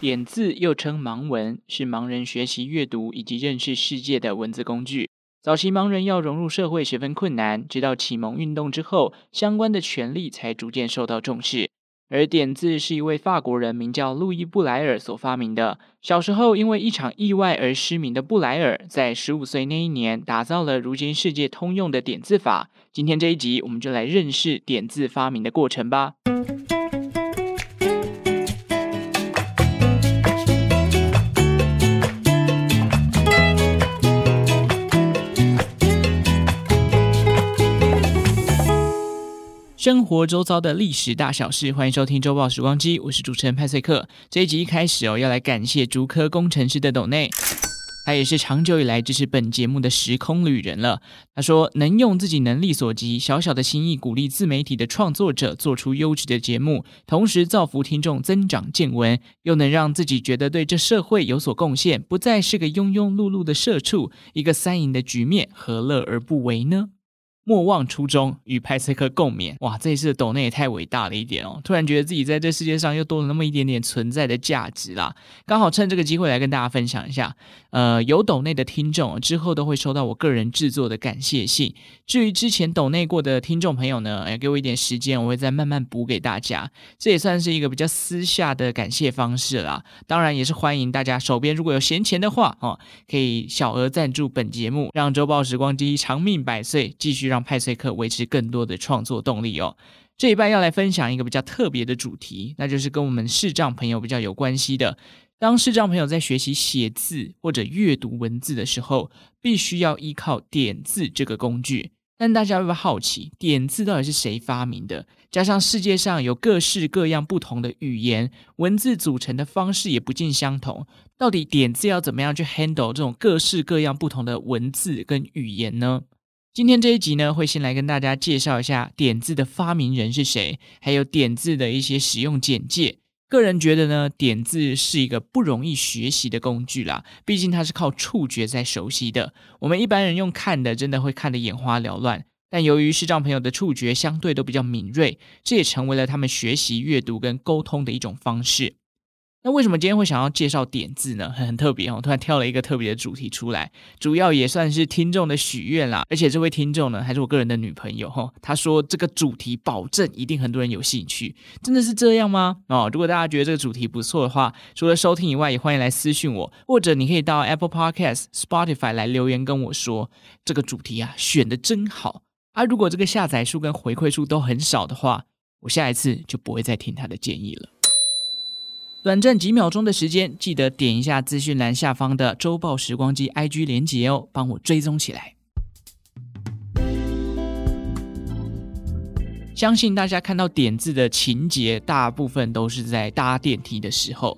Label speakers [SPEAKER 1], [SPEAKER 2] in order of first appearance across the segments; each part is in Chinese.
[SPEAKER 1] 点字又称盲文，是盲人学习阅读以及认识世界的文字工具。早期盲人要融入社会十分困难，直到启蒙运动之后，相关的权利才逐渐受到重视。而点字是一位法国人名叫路易布莱尔所发明的。小时候因为一场意外而失明的布莱尔，在十五岁那一年打造了如今世界通用的点字法。今天这一集，我们就来认识点字发明的过程吧。生活周遭的历史大小事，欢迎收听周报时光机，我是主持人派翠克。这一集一开始哦，要来感谢竹科工程师的董内，他也是长久以来支持本节目的时空旅人了。他说，能用自己能力所及，小小的心意鼓励自媒体的创作者做出优质的节目，同时造福听众，增长见闻，又能让自己觉得对这社会有所贡献，不再是个庸庸碌碌的社畜，一个三赢的局面，何乐而不为呢？莫忘初衷，与派翠克共勉。哇，这一次的斗内也太伟大了一点哦！突然觉得自己在这世界上又多了那么一点点存在的价值啦。刚好趁这个机会来跟大家分享一下。呃，有斗内的听众之后都会收到我个人制作的感谢信。至于之前斗内过的听众朋友呢，哎，给我一点时间，我会再慢慢补给大家。这也算是一个比较私下的感谢方式啦。当然，也是欢迎大家手边如果有闲钱的话，哦，可以小额赞助本节目，让周报时光机长命百岁，继续让。让派翠克维持更多的创作动力哦。这一半要来分享一个比较特别的主题，那就是跟我们视障朋友比较有关系的。当视障朋友在学习写字或者阅读文字的时候，必须要依靠点字这个工具。但大家会不会好奇，点字到底是谁发明的？加上世界上有各式各样不同的语言，文字组成的方式也不尽相同，到底点字要怎么样去 handle 这种各式各样不同的文字跟语言呢？今天这一集呢，会先来跟大家介绍一下点字的发明人是谁，还有点字的一些使用简介。个人觉得呢，点字是一个不容易学习的工具啦，毕竟它是靠触觉在熟悉的。我们一般人用看的，真的会看得眼花缭乱。但由于视障朋友的触觉相对都比较敏锐，这也成为了他们学习阅读跟沟通的一种方式。那为什么今天会想要介绍点字呢？很很特别哦，突然挑了一个特别的主题出来，主要也算是听众的许愿啦。而且这位听众呢，还是我个人的女朋友哈。她说这个主题保证一定很多人有兴趣，真的是这样吗？哦，如果大家觉得这个主题不错的话，除了收听以外，也欢迎来私讯我，或者你可以到 Apple Podcast、Spotify 来留言跟我说这个主题啊，选的真好啊。如果这个下载数跟回馈数都很少的话，我下一次就不会再听他的建议了。短暂几秒钟的时间，记得点一下资讯栏下方的周报时光机 IG 连结哦，帮我追踪起来。相信大家看到点字的情节，大部分都是在搭电梯的时候。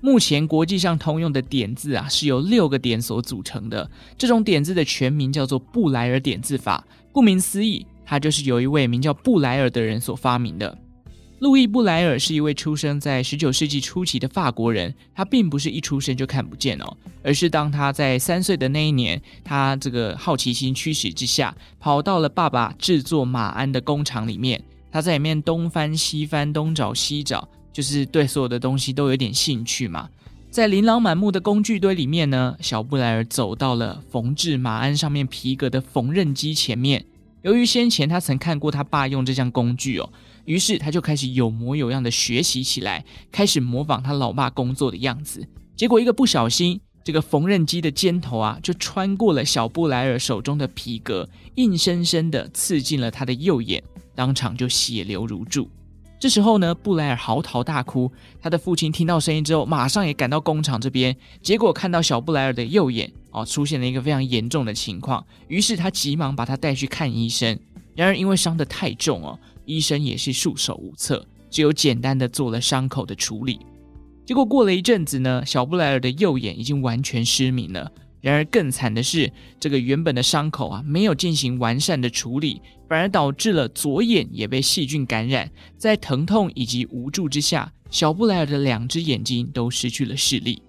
[SPEAKER 1] 目前国际上通用的点字啊，是由六个点所组成的。这种点字的全名叫做布莱尔点字法，顾名思义，它就是由一位名叫布莱尔的人所发明的。路易布莱尔是一位出生在十九世纪初期的法国人，他并不是一出生就看不见哦，而是当他在三岁的那一年，他这个好奇心驱使之下，跑到了爸爸制作马鞍的工厂里面，他在里面东翻西翻，东找西找，就是对所有的东西都有点兴趣嘛。在琳琅满目的工具堆里面呢，小布莱尔走到了缝制马鞍上面皮革的缝纫机前面，由于先前他曾看过他爸用这项工具哦。于是他就开始有模有样的学习起来，开始模仿他老爸工作的样子。结果一个不小心，这个缝纫机的尖头啊，就穿过了小布莱尔手中的皮革，硬生生的刺进了他的右眼，当场就血流如注。这时候呢，布莱尔嚎啕大哭。他的父亲听到声音之后，马上也赶到工厂这边，结果看到小布莱尔的右眼哦，出现了一个非常严重的情况。于是他急忙把他带去看医生。然而因为伤得太重哦。医生也是束手无策，只有简单的做了伤口的处理。结果过了一阵子呢，小布莱尔的右眼已经完全失明了。然而更惨的是，这个原本的伤口啊，没有进行完善的处理，反而导致了左眼也被细菌感染。在疼痛以及无助之下，小布莱尔的两只眼睛都失去了视力。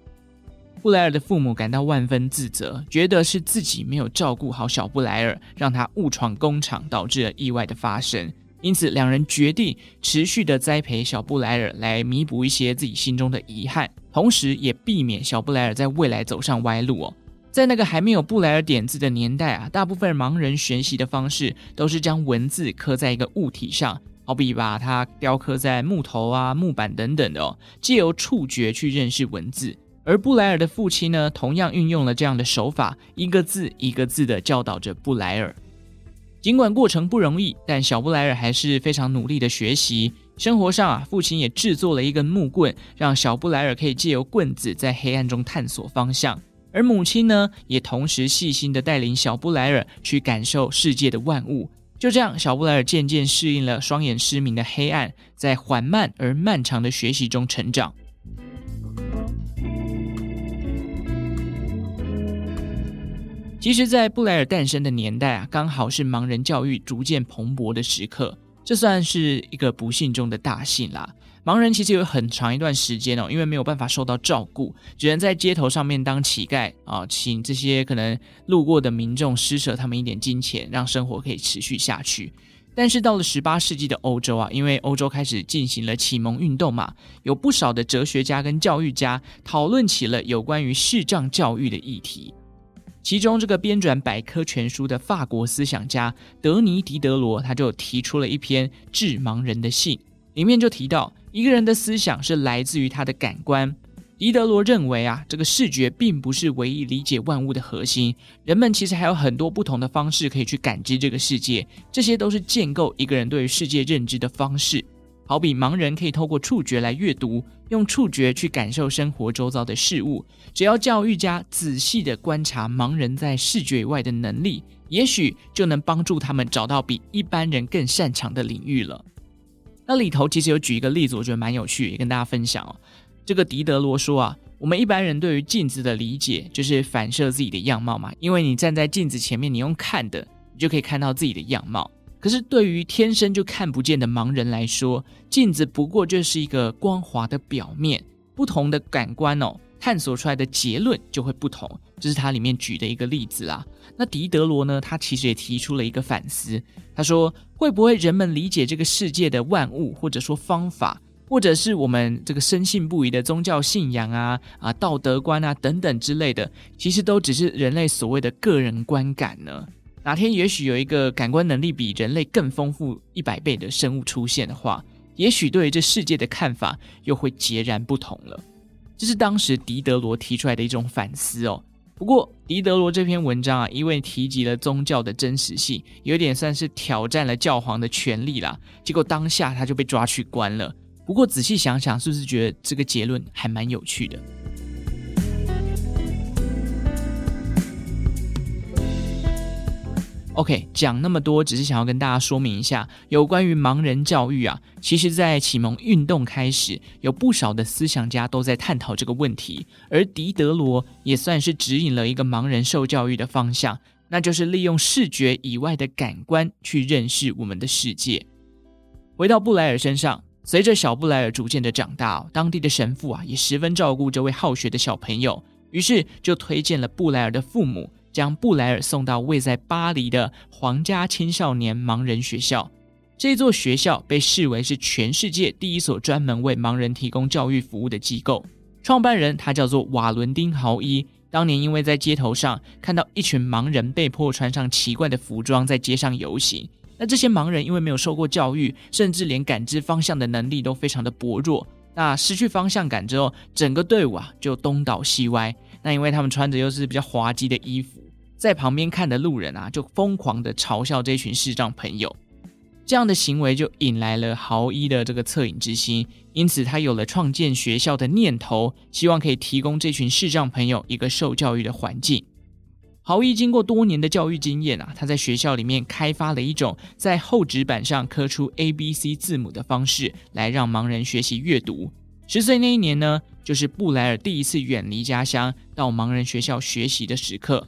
[SPEAKER 1] 布莱尔的父母感到万分自责，觉得是自己没有照顾好小布莱尔，让他误闯工厂，导致了意外的发生。因此两人决定持续的栽培小布莱尔，来弥补一些自己心中的遗憾，同时也避免小布莱尔在未来走上歪路哦。在那个还没有布莱尔点字的年代啊，大部分盲人学习的方式都是将文字刻在一个物体上，好比把它雕刻在木头啊、木板等等的哦，借由触觉去认识文字。而布莱尔的父亲呢，同样运用了这样的手法，一个字一个字的教导着布莱尔。尽管过程不容易，但小布莱尔还是非常努力的学习。生活上啊，父亲也制作了一根木棍，让小布莱尔可以借由棍子在黑暗中探索方向。而母亲呢，也同时细心的带领小布莱尔去感受世界的万物。就这样，小布莱尔渐渐适应了双眼失明的黑暗，在缓慢而漫长的学习中成长。其实，在布莱尔诞生的年代啊，刚好是盲人教育逐渐蓬勃的时刻，这算是一个不幸中的大幸啦。盲人其实有很长一段时间哦，因为没有办法受到照顾，只能在街头上面当乞丐啊，请这些可能路过的民众施舍他们一点金钱，让生活可以持续下去。但是到了十八世纪的欧洲啊，因为欧洲开始进行了启蒙运动嘛，有不少的哲学家跟教育家讨论起了有关于视障教育的议题。其中，这个编纂百科全书的法国思想家德尼·狄德罗，他就提出了一篇《致盲人的信》，里面就提到，一个人的思想是来自于他的感官。狄德罗认为啊，这个视觉并不是唯一理解万物的核心，人们其实还有很多不同的方式可以去感知这个世界，这些都是建构一个人对于世界认知的方式。好比盲人可以透过触觉来阅读，用触觉去感受生活周遭的事物。只要教育家仔细地观察盲人在视觉以外的能力，也许就能帮助他们找到比一般人更擅长的领域了。那里头其实有举一个例子，我觉得蛮有趣，也跟大家分享哦。这个狄德罗说啊，我们一般人对于镜子的理解就是反射自己的样貌嘛，因为你站在镜子前面，你用看的，你就可以看到自己的样貌。可是，对于天生就看不见的盲人来说，镜子不过就是一个光滑的表面。不同的感官哦，探索出来的结论就会不同。这是他里面举的一个例子啦。那狄德罗呢，他其实也提出了一个反思。他说，会不会人们理解这个世界的万物，或者说方法，或者是我们这个深信不疑的宗教信仰啊、啊道德观啊等等之类的，其实都只是人类所谓的个人观感呢？哪天也许有一个感官能力比人类更丰富一百倍的生物出现的话，也许对于这世界的看法又会截然不同了。这是当时狄德罗提出来的一种反思哦。不过狄德罗这篇文章啊，因为提及了宗教的真实性，有点算是挑战了教皇的权力啦。结果当下他就被抓去关了。不过仔细想想，是不是觉得这个结论还蛮有趣的？OK，讲那么多，只是想要跟大家说明一下，有关于盲人教育啊，其实，在启蒙运动开始，有不少的思想家都在探讨这个问题，而狄德罗也算是指引了一个盲人受教育的方向，那就是利用视觉以外的感官去认识我们的世界。回到布莱尔身上，随着小布莱尔逐渐的长大，当地的神父啊，也十分照顾这位好学的小朋友，于是就推荐了布莱尔的父母。将布莱尔送到位在巴黎的皇家青少年盲人学校。这座学校被视为是全世界第一所专门为盲人提供教育服务的机构。创办人他叫做瓦伦丁·豪伊。当年因为在街头上看到一群盲人被迫穿上奇怪的服装在街上游行，那这些盲人因为没有受过教育，甚至连感知方向的能力都非常的薄弱。那失去方向感之后，整个队伍啊就东倒西歪。那因为他们穿着又是比较滑稽的衣服，在旁边看的路人啊，就疯狂的嘲笑这群视障朋友。这样的行为就引来了豪伊的这个恻隐之心，因此他有了创建学校的念头，希望可以提供这群视障朋友一个受教育的环境。豪伊经过多年的教育经验啊，他在学校里面开发了一种在厚纸板上刻出 A、B、C 字母的方式，来让盲人学习阅读。十岁那一年呢，就是布莱尔第一次远离家乡到盲人学校学习的时刻。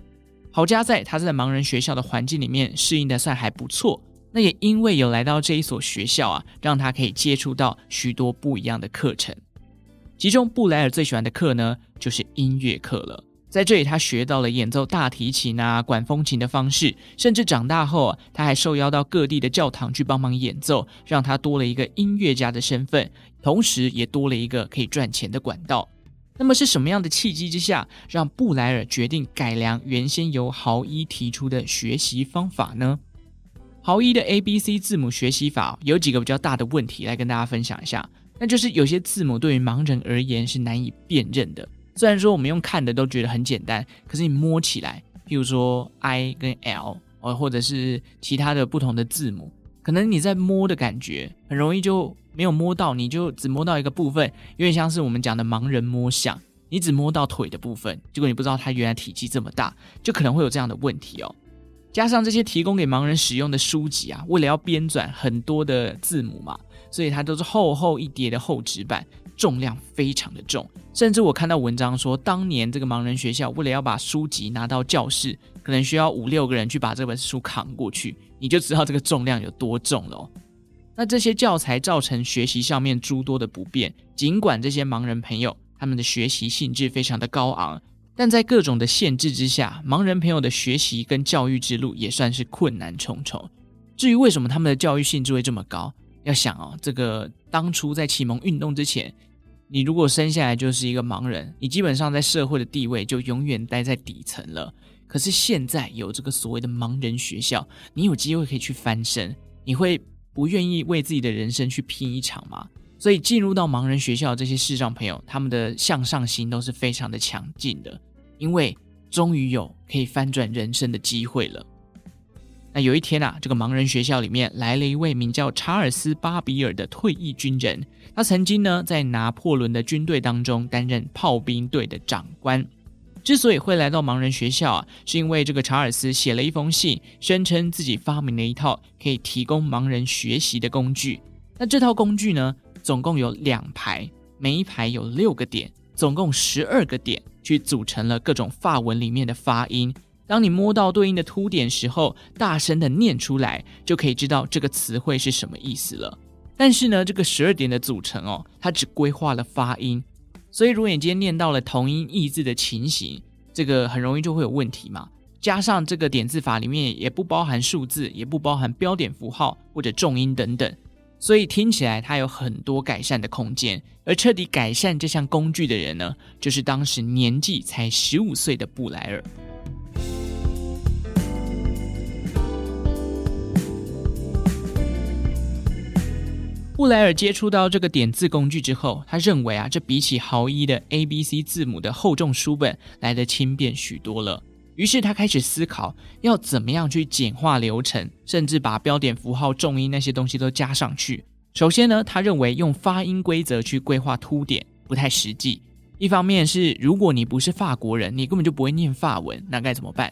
[SPEAKER 1] 好家在他在盲人学校的环境里面适应的算还不错。那也因为有来到这一所学校啊，让他可以接触到许多不一样的课程。其中布莱尔最喜欢的课呢，就是音乐课了。在这里，他学到了演奏大提琴啊、管风琴的方式，甚至长大后啊，他还受邀到各地的教堂去帮忙演奏，让他多了一个音乐家的身份，同时也多了一个可以赚钱的管道。那么是什么样的契机之下，让布莱尔决定改良原先由豪伊提出的学习方法呢？豪伊的 A B C 字母学习法有几个比较大的问题，来跟大家分享一下。那就是有些字母对于盲人而言是难以辨认的。虽然说我们用看的都觉得很简单，可是你摸起来，譬如说 I 跟 L，哦，或者是其他的不同的字母，可能你在摸的感觉很容易就没有摸到，你就只摸到一个部分，有点像是我们讲的盲人摸象，你只摸到腿的部分，结果你不知道它原来体积这么大，就可能会有这样的问题哦。加上这些提供给盲人使用的书籍啊，为了要编纂很多的字母嘛，所以它都是厚厚一叠的厚纸板。重量非常的重，甚至我看到文章说，当年这个盲人学校为了要把书籍拿到教室，可能需要五六个人去把这本书扛过去，你就知道这个重量有多重了哦。那这些教材造成学习上面诸多的不便，尽管这些盲人朋友他们的学习兴致非常的高昂，但在各种的限制之下，盲人朋友的学习跟教育之路也算是困难重重。至于为什么他们的教育兴致会这么高，要想哦，这个当初在启蒙运动之前。你如果生下来就是一个盲人，你基本上在社会的地位就永远待在底层了。可是现在有这个所谓的盲人学校，你有机会可以去翻身，你会不愿意为自己的人生去拼一场吗？所以进入到盲人学校这些视障朋友，他们的向上心都是非常的强劲的，因为终于有可以翻转人生的机会了。那有一天啊，这个盲人学校里面来了一位名叫查尔斯·巴比尔的退役军人。他曾经呢在拿破仑的军队当中担任炮兵队的长官。之所以会来到盲人学校啊，是因为这个查尔斯写了一封信，声称自己发明了一套可以提供盲人学习的工具。那这套工具呢，总共有两排，每一排有六个点，总共十二个点，去组成了各种发文里面的发音。当你摸到对应的凸点时候，大声的念出来，就可以知道这个词汇是什么意思了。但是呢，这个十二点的组成哦，它只规划了发音，所以如果你今天念到了同音异字的情形，这个很容易就会有问题嘛。加上这个点字法里面也不包含数字，也不包含标点符号或者重音等等，所以听起来它有很多改善的空间。而彻底改善这项工具的人呢，就是当时年纪才十五岁的布莱尔。布莱尔接触到这个点字工具之后，他认为啊，这比起豪伊的 A B C 字母的厚重书本来得轻便许多了。于是他开始思考要怎么样去简化流程，甚至把标点符号、重音那些东西都加上去。首先呢，他认为用发音规则去规划凸点不太实际。一方面是如果你不是法国人，你根本就不会念法文，那该怎么办？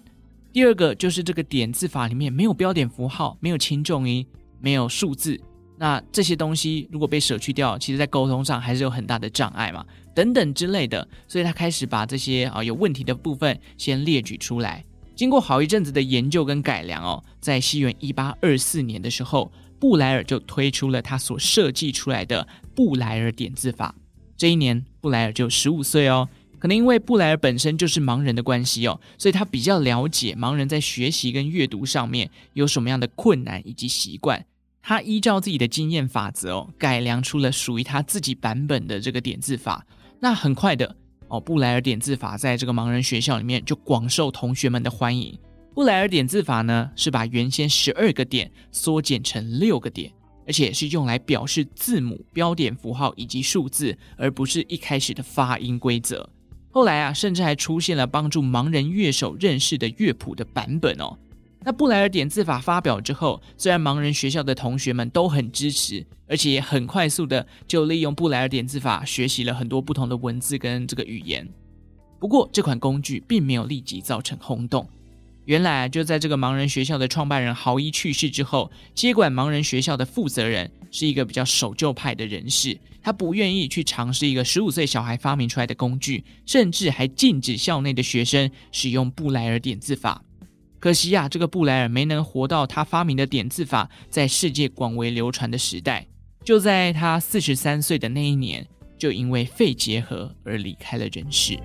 [SPEAKER 1] 第二个就是这个点字法里面没有标点符号，没有轻重音，没有数字。那这些东西如果被舍去掉，其实在沟通上还是有很大的障碍嘛，等等之类的。所以他开始把这些啊有问题的部分先列举出来。经过好一阵子的研究跟改良哦，在西元一八二四年的时候，布莱尔就推出了他所设计出来的布莱尔点字法。这一年，布莱尔就十五岁哦。可能因为布莱尔本身就是盲人的关系哦，所以他比较了解盲人在学习跟阅读上面有什么样的困难以及习惯。他依照自己的经验法则哦，改良出了属于他自己版本的这个点字法。那很快的哦，布莱尔点字法在这个盲人学校里面就广受同学们的欢迎。布莱尔点字法呢，是把原先十二个点缩减成六个点，而且是用来表示字母、标点符号以及数字，而不是一开始的发音规则。后来啊，甚至还出现了帮助盲人乐手认识的乐谱的版本哦。那布莱尔点字法发表之后，虽然盲人学校的同学们都很支持，而且也很快速的就利用布莱尔点字法学习了很多不同的文字跟这个语言。不过这款工具并没有立即造成轰动。原来就在这个盲人学校的创办人豪伊去世之后，接管盲人学校的负责人是一个比较守旧派的人士，他不愿意去尝试一个十五岁小孩发明出来的工具，甚至还禁止校内的学生使用布莱尔点字法。可惜呀这个布莱尔没能活到他发明的点字法在世界广为流传的时代。就在他四十三岁的那一年就因为肺结核而离开了人世。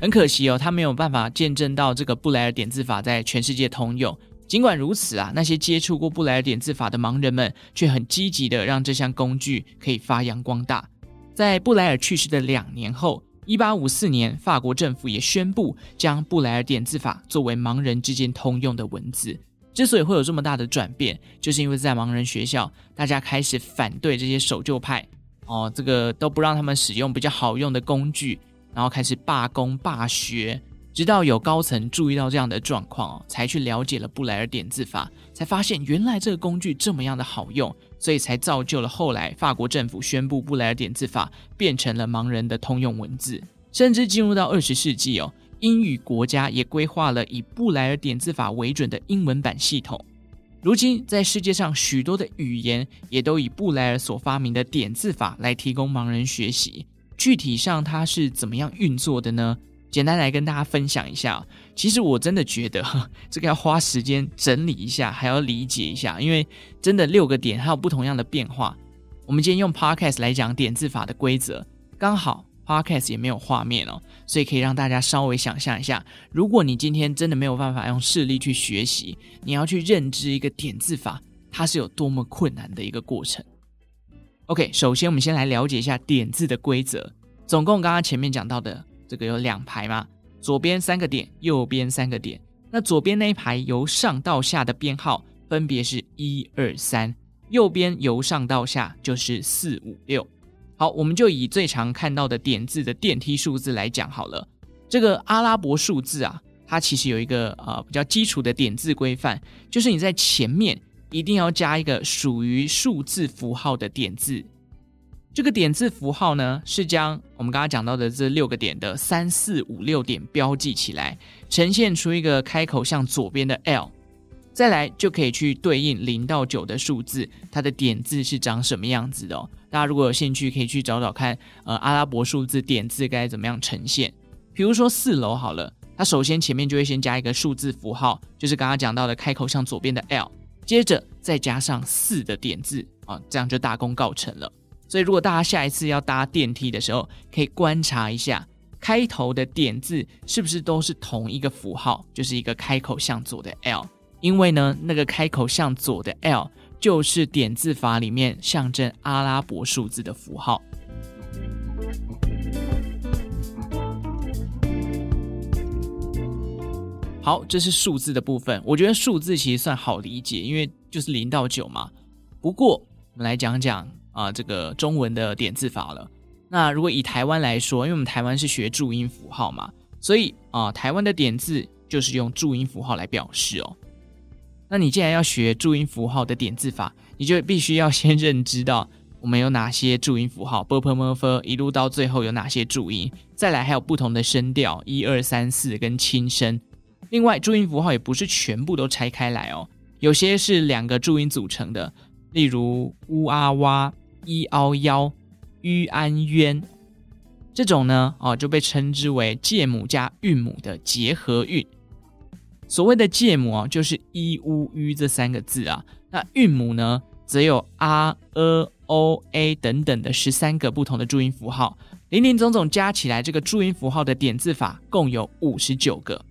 [SPEAKER 1] 很可惜哦他没有办法见证到这个布莱尔点字法在全世界通用。尽管如此啊那些接触过布莱尔点字法的盲人们却很积极的让这项工具可以发扬光大。在布莱尔去世的两年后一八五四年，法国政府也宣布将布莱尔点字法作为盲人之间通用的文字。之所以会有这么大的转变，就是因为在盲人学校，大家开始反对这些守旧派，哦，这个都不让他们使用比较好用的工具，然后开始罢工罢学。直到有高层注意到这样的状况哦，才去了解了布莱尔点字法，才发现原来这个工具这么样的好用，所以才造就了后来法国政府宣布布莱尔点字法变成了盲人的通用文字。甚至进入到二十世纪哦，英语国家也规划了以布莱尔点字法为准的英文版系统。如今，在世界上许多的语言也都以布莱尔所发明的点字法来提供盲人学习。具体上它是怎么样运作的呢？简单来跟大家分享一下，其实我真的觉得 这个要花时间整理一下，还要理解一下，因为真的六个点还有不同样的变化。我们今天用 Podcast 来讲点字法的规则，刚好 Podcast 也没有画面哦，所以可以让大家稍微想象一下，如果你今天真的没有办法用视力去学习，你要去认知一个点字法，它是有多么困难的一个过程。OK，首先我们先来了解一下点字的规则，总共刚刚前面讲到的。这个有两排嘛，左边三个点，右边三个点。那左边那一排由上到下的编号分别是一二三，右边由上到下就是四五六。好，我们就以最常看到的点字的电梯数字来讲好了。这个阿拉伯数字啊，它其实有一个呃比较基础的点字规范，就是你在前面一定要加一个属于数字符号的点字。这个点字符号呢，是将我们刚刚讲到的这六个点的三四五六点标记起来，呈现出一个开口向左边的 L，再来就可以去对应零到九的数字，它的点字是长什么样子的哦。大家如果有兴趣，可以去找找看，呃，阿拉伯数字点字该怎么样呈现。比如说四楼好了，它首先前面就会先加一个数字符号，就是刚刚讲到的开口向左边的 L，接着再加上四的点字啊，这样就大功告成了。所以，如果大家下一次要搭电梯的时候，可以观察一下开头的点字是不是都是同一个符号，就是一个开口向左的 L。因为呢，那个开口向左的 L 就是点字法里面象征阿拉伯数字的符号。好，这是数字的部分。我觉得数字其实算好理解，因为就是零到九嘛。不过，我们来讲讲。啊，这个中文的点字法了。那如果以台湾来说，因为我们台湾是学注音符号嘛，所以啊，台湾的点字就是用注音符号来表示哦。那你既然要学注音符号的点字法，你就必须要先认知到我们有哪些注音符号，b p m f 一路到最后有哪些注音，再来还有不同的声调，一二三四跟轻声。另外，注音符号也不是全部都拆开来哦，有些是两个注音组成的，例如乌啊哇。一凹幺、吁安渊，这种呢，哦，就被称之为介母加韵母的结合韵。所谓的介母啊，就是一、乌、吁这三个字啊。那韵母呢，则有啊、呃、o、a 等等的十三个不同的注音符号，林林总总加起来，这个注音符号的点字法共有五十九个。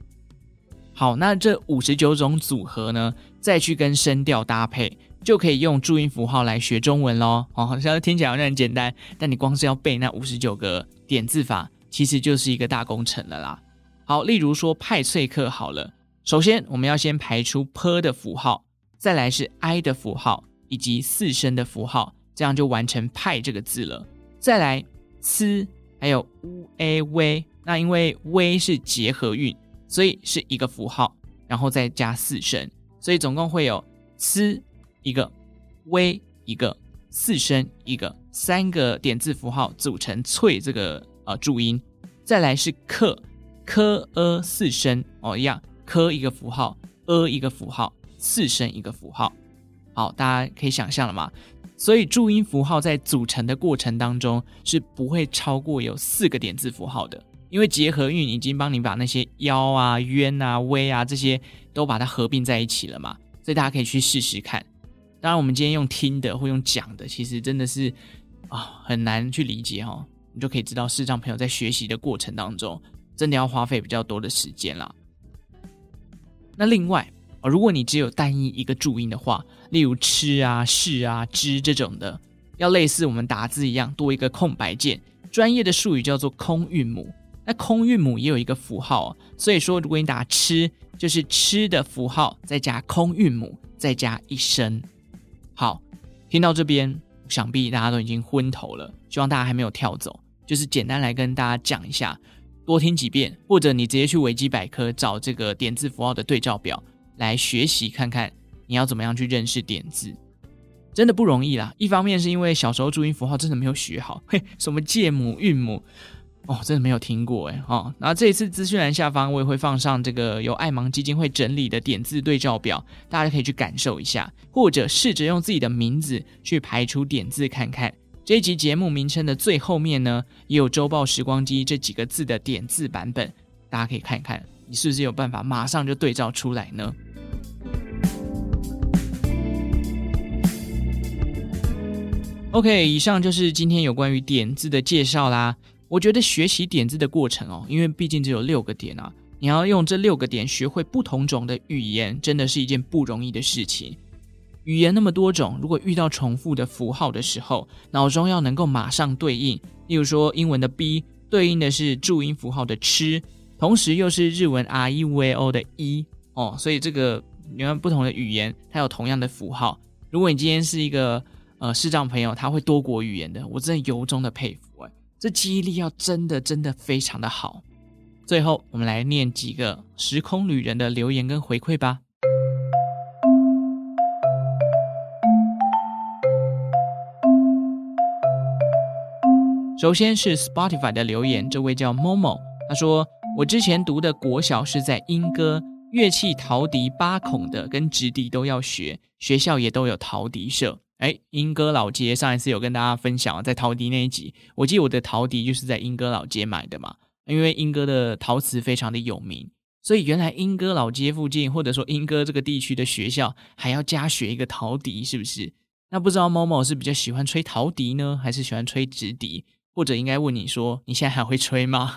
[SPEAKER 1] 好，那这五十九种组合呢，再去跟声调搭配。就可以用注音符号来学中文喽。哦，好像听起来好像很简单，但你光是要背那五十九个点字法，其实就是一个大工程了啦。好，例如说派翠克好了，首先我们要先排出 “p” 的符号，再来是 “i” 的符号以及四声的符号，这样就完成“派”这个字了。再来 “c” 还有 “u a v”，那因为 “v” 是结合韵，所以是一个符号，然后再加四声，所以总共会有 “c”。一个微一个四声一个三个点字符号组成“翠”这个呃注音，再来是克科呃四声哦一样科一个符号呃一个符号四声一个符号，好，大家可以想象了吗？所以注音符号在组成的过程当中是不会超过有四个点字符号的，因为结合韵已经帮你把那些腰啊、渊啊、微啊这些都把它合并在一起了嘛，所以大家可以去试试看。当然，我们今天用听的或用讲的，其实真的是啊、很难去理解哈、你就可以知道视障朋友在学习的过程当中，真的要花费比较多的时间啦。那另外，如果你只有单一一个注音的话，例如吃啊、是啊、知这种的，要类似我们打字一样多一个空白键，专业的术语叫做空韵母。那空韵母也有一个符号，所以说如果你打吃，就是吃的符号再加空韵母，再加一声。好，听到这边，想必大家都已经昏头了，希望大家还没有跳走。就是简单来跟大家讲一下，多听几遍，或者你直接去维基百科找这个点字符号的对照表来学习看看，你要怎么样去认识点字，真的不容易啦。一方面是因为小时候注音符号真的没有学好，嘿，什么介母、韵母。哦，真的没有听过哎，哦，然后这一次资讯栏下方我也会放上这个由爱盲基金会整理的点字对照表，大家可以去感受一下，或者试着用自己的名字去排出点字看看。这一集节目名称的最后面呢，也有周报时光机这几个字的点字版本，大家可以看一看，你是不是有办法马上就对照出来呢？OK，以上就是今天有关于点字的介绍啦。我觉得学习点字的过程哦，因为毕竟只有六个点啊，你要用这六个点学会不同种的语言，真的是一件不容易的事情。语言那么多种，如果遇到重复的符号的时候，脑中要能够马上对应。例如说，英文的 b 对应的是注音符号的吃，同时又是日文 r e v o 的一哦，所以这个你看不同的语言，它有同样的符号。如果你今天是一个呃视障朋友，他会多国语言的，我真的由衷的佩服。这记忆力要真的真的非常的好。最后，我们来念几个时空旅人的留言跟回馈吧。首先是 Spotify 的留言，这位叫 Momo，他说：“我之前读的国小是在莺歌，乐器陶笛八孔的跟直笛都要学，学校也都有陶笛社。”哎，莺歌老街上一次有跟大家分享，在陶笛那一集，我记得我的陶笛就是在莺歌老街买的嘛，因为莺歌的陶瓷非常的有名，所以原来莺歌老街附近或者说莺歌这个地区的学校还要加学一个陶笛，是不是？那不知道某某是比较喜欢吹陶笛呢，还是喜欢吹直笛？或者应该问你说，你现在还会吹吗？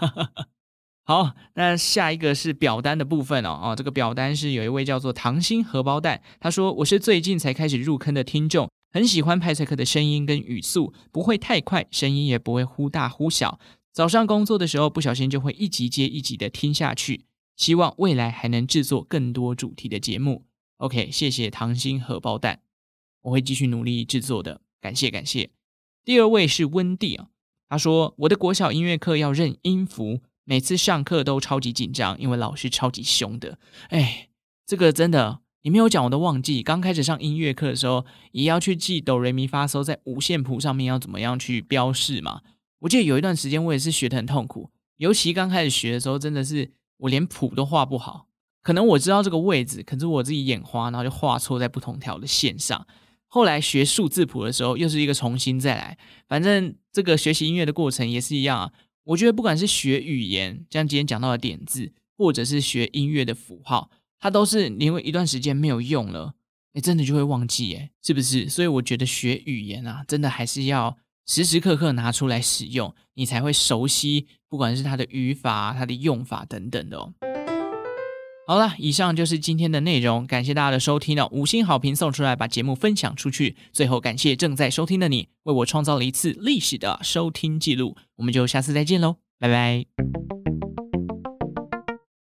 [SPEAKER 1] 好，那下一个是表单的部分哦，哦，这个表单是有一位叫做糖心荷包蛋，他说我是最近才开始入坑的听众。很喜欢派赛克的声音跟语速，不会太快，声音也不会忽大忽小。早上工作的时候，不小心就会一集接一集的听下去。希望未来还能制作更多主题的节目。OK，谢谢糖心荷包蛋，我会继续努力制作的。感谢感谢。第二位是温蒂啊，他说我的国小音乐课要认音符，每次上课都超级紧张，因为老师超级凶的。哎，这个真的。你没有讲，我都忘记。刚开始上音乐课的时候，也要去记哆来咪发嗦，在五线谱上面要怎么样去标示嘛。我记得有一段时间，我也是学得很痛苦，尤其刚开始学的时候，真的是我连谱都画不好。可能我知道这个位置，可是我自己眼花，然后就画错在不同条的线上。后来学数字谱的时候，又是一个重新再来。反正这个学习音乐的过程也是一样啊。我觉得不管是学语言，像今天讲到的点字，或者是学音乐的符号。它都是因为一段时间没有用了，哎，真的就会忘记，哎，是不是？所以我觉得学语言啊，真的还是要时时刻刻拿出来使用，你才会熟悉，不管是它的语法、它的用法等等的哦。好了，以上就是今天的内容，感谢大家的收听哦，五星好评送出来，把节目分享出去。最后感谢正在收听的你，为我创造了一次历史的收听记录。我们就下次再见喽，拜拜。